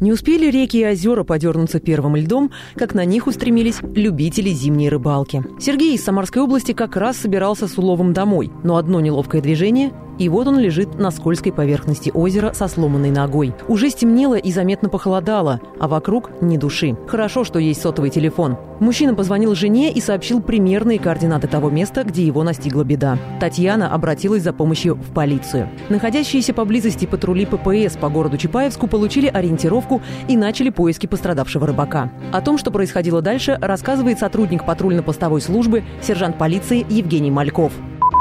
Не успели реки и озера подернуться первым льдом, как на них устремились любители зимней рыбалки. Сергей из Самарской области как раз собирался с уловом домой, но одно неловкое движение, и вот он лежит на скользкой поверхности озера со сломанной ногой. Уже стемнело и заметно похолодало, а вокруг ни души. Хорошо, что есть сотовый телефон. Мужчина позвонил жене и сообщил примерные координаты того места, где его настигла беда. Татьяна обратилась за помощью в полицию. Находящиеся поблизости патрули ППС по городу Чапаевску получили ориентировку и начали поиски пострадавшего рыбака. О том, что происходило дальше, рассказывает сотрудник патрульно-постовой службы, сержант полиции Евгений Мальков.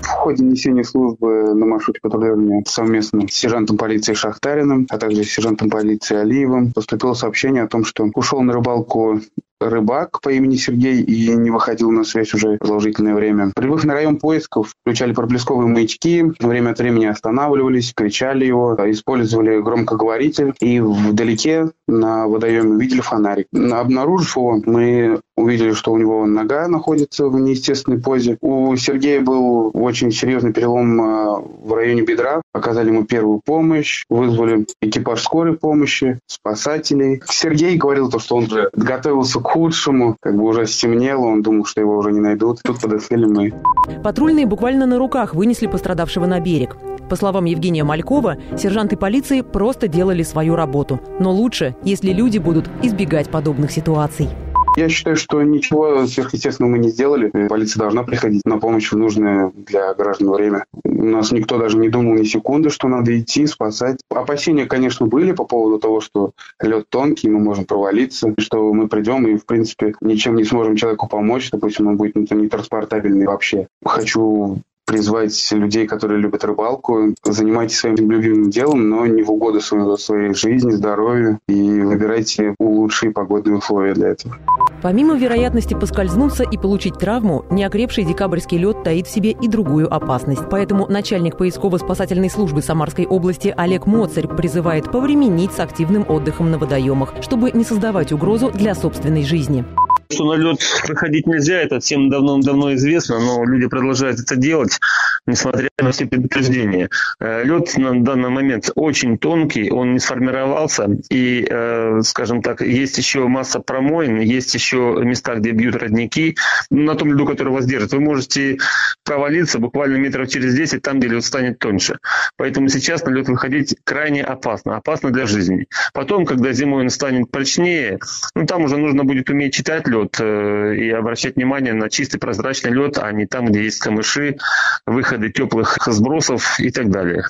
В ходе несения службы на маршруте патрулирования совместно с сержантом полиции Шахтариным, а также с сержантом полиции Алиевым поступило сообщение о том, что ушел на рыбалку рыбак по имени Сергей и не выходил на связь уже продолжительное время. Прибыв на район поисков, включали проблесковые маячки, время от времени останавливались, кричали его, использовали громкоговоритель и вдалеке на водоеме увидели фонарик. Обнаружив его, мы увидели, что у него нога находится в неестественной позе. У Сергея был очень серьезный перелом а, в районе бедра. Оказали ему первую помощь, вызвали экипаж скорой помощи, спасателей. Сергей говорил то, что он уже готовился к худшему, как бы уже стемнело, он думал, что его уже не найдут. Тут подоспели мы. Патрульные буквально на руках вынесли пострадавшего на берег. По словам Евгения Малькова, сержанты полиции просто делали свою работу. Но лучше, если люди будут избегать подобных ситуаций. Я считаю, что ничего сверхъестественного мы не сделали. Полиция должна приходить на помощь в нужное для граждан время. У нас никто даже не думал ни секунды, что надо идти, спасать. Опасения, конечно, были по поводу того, что лед тонкий, мы можем провалиться, что мы придем и, в принципе, ничем не сможем человеку помочь. Допустим, он будет нетранспортабельный вообще. Хочу призвать людей, которые любят рыбалку, занимайтесь своим любимым делом, но не в угоду своей, своей жизни, здоровью и выбирайте лучшие погодные условия для этого. Помимо вероятности поскользнуться и получить травму, неокрепший декабрьский лед таит в себе и другую опасность. Поэтому начальник поисково-спасательной службы Самарской области Олег Моцарь призывает повременить с активным отдыхом на водоемах, чтобы не создавать угрозу для собственной жизни. Что на лед выходить нельзя, это всем давно-давно известно, но люди продолжают это делать, несмотря на все предупреждения. Э, лед на данный момент очень тонкий, он не сформировался, и, э, скажем так, есть еще масса промоин, есть еще места, где бьют родники. На том льду, который вас держит, вы можете провалиться буквально метров через 10, там, где лед станет тоньше. Поэтому сейчас на лед выходить крайне опасно, опасно для жизни. Потом, когда зимой он станет прочнее, ну, там уже нужно будет уметь читать лед, э, и обращать внимание на чистый прозрачный лед, а не там, где есть камыши, выходы теплых сбросов и так далее.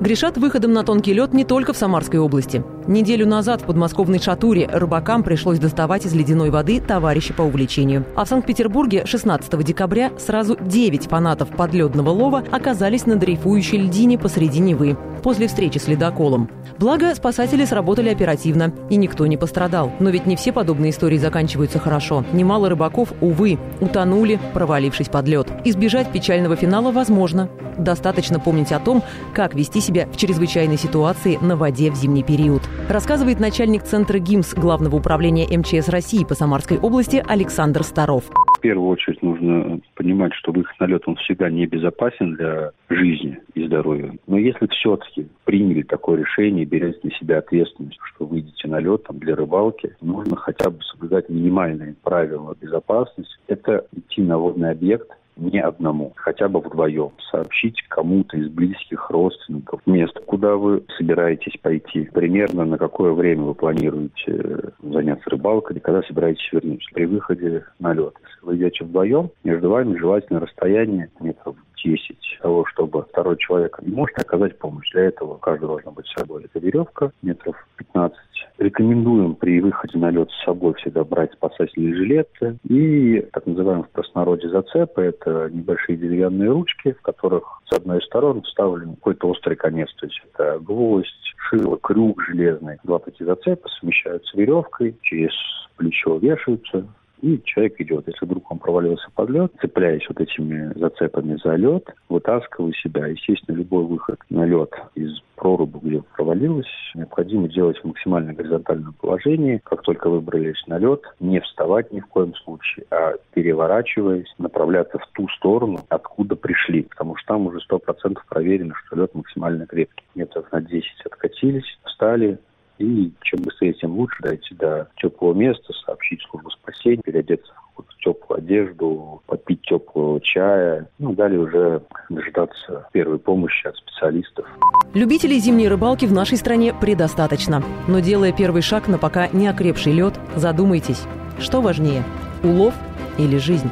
Грешат выходом на тонкий лед не только в Самарской области. Неделю назад в подмосковной Шатуре рыбакам пришлось доставать из ледяной воды товарища по увлечению. А в Санкт-Петербурге 16 декабря сразу 9 фанатов подледного лова оказались на дрейфующей льдине посреди Невы после встречи с ледоколом. Благо, спасатели сработали оперативно, и никто не пострадал. Но ведь не все подобные истории заканчиваются хорошо. Немало рыбаков, увы, утонули, провалившись под лед. Избежать печального финала возможно. Достаточно помнить о том, как вести себя в чрезвычайной ситуации на воде в зимний период. Рассказывает начальник Центра ГИМС Главного управления МЧС России по Самарской области Александр Старов. В первую очередь нужно понимать, что выход на лед он всегда небезопасен для жизни и здоровья. Но если все-таки приняли такое решение, берете на себя ответственность, что выйдете на лед там, для рыбалки, нужно хотя бы соблюдать минимальные правила безопасности. Это идти на водный объект, не одному, хотя бы вдвоем. Сообщить кому-то из близких родственников место, куда вы собираетесь пойти, примерно на какое время вы планируете заняться рыбалкой, и когда собираетесь вернуться. При выходе на лед, если вы идете вдвоем, между вами желательно расстояние метров 10 того, чтобы второй человек не может оказать помощь. Для этого каждый должна быть с собой. Это веревка метров 15. Рекомендуем при выходе на лед с собой всегда брать спасательные жилеты и так называемые в простонародье зацепы. Это небольшие деревянные ручки, в которых с одной из сторон вставлен какой-то острый конец. То есть это гвоздь, шило, крюк железный. Два такие зацепа совмещаются веревкой, через плечо вешаются, и человек идет. Если вдруг он провалился под лед, цепляясь вот этими зацепами за лед, вытаскивая себя. Естественно, любой выход на лед из проруби, где провалилась, необходимо делать в максимально горизонтальном положении. Как только выбрались на лед, не вставать ни в коем случае, а переворачиваясь, направляться в ту сторону, откуда пришли. Потому что там уже сто процентов проверено, что лед максимально крепкий. Метров на 10 откатились, встали, И чем быстрее, тем лучше дойти до теплого места, сообщить службу спасения, переодеться в теплую одежду, попить теплого чая. Ну, далее уже дождаться первой помощи от специалистов. Любителей зимней рыбалки в нашей стране предостаточно. Но делая первый шаг на пока не окрепший лед, задумайтесь, что важнее – улов или жизнь?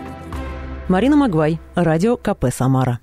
Марина Магвай, радио КП «Самара».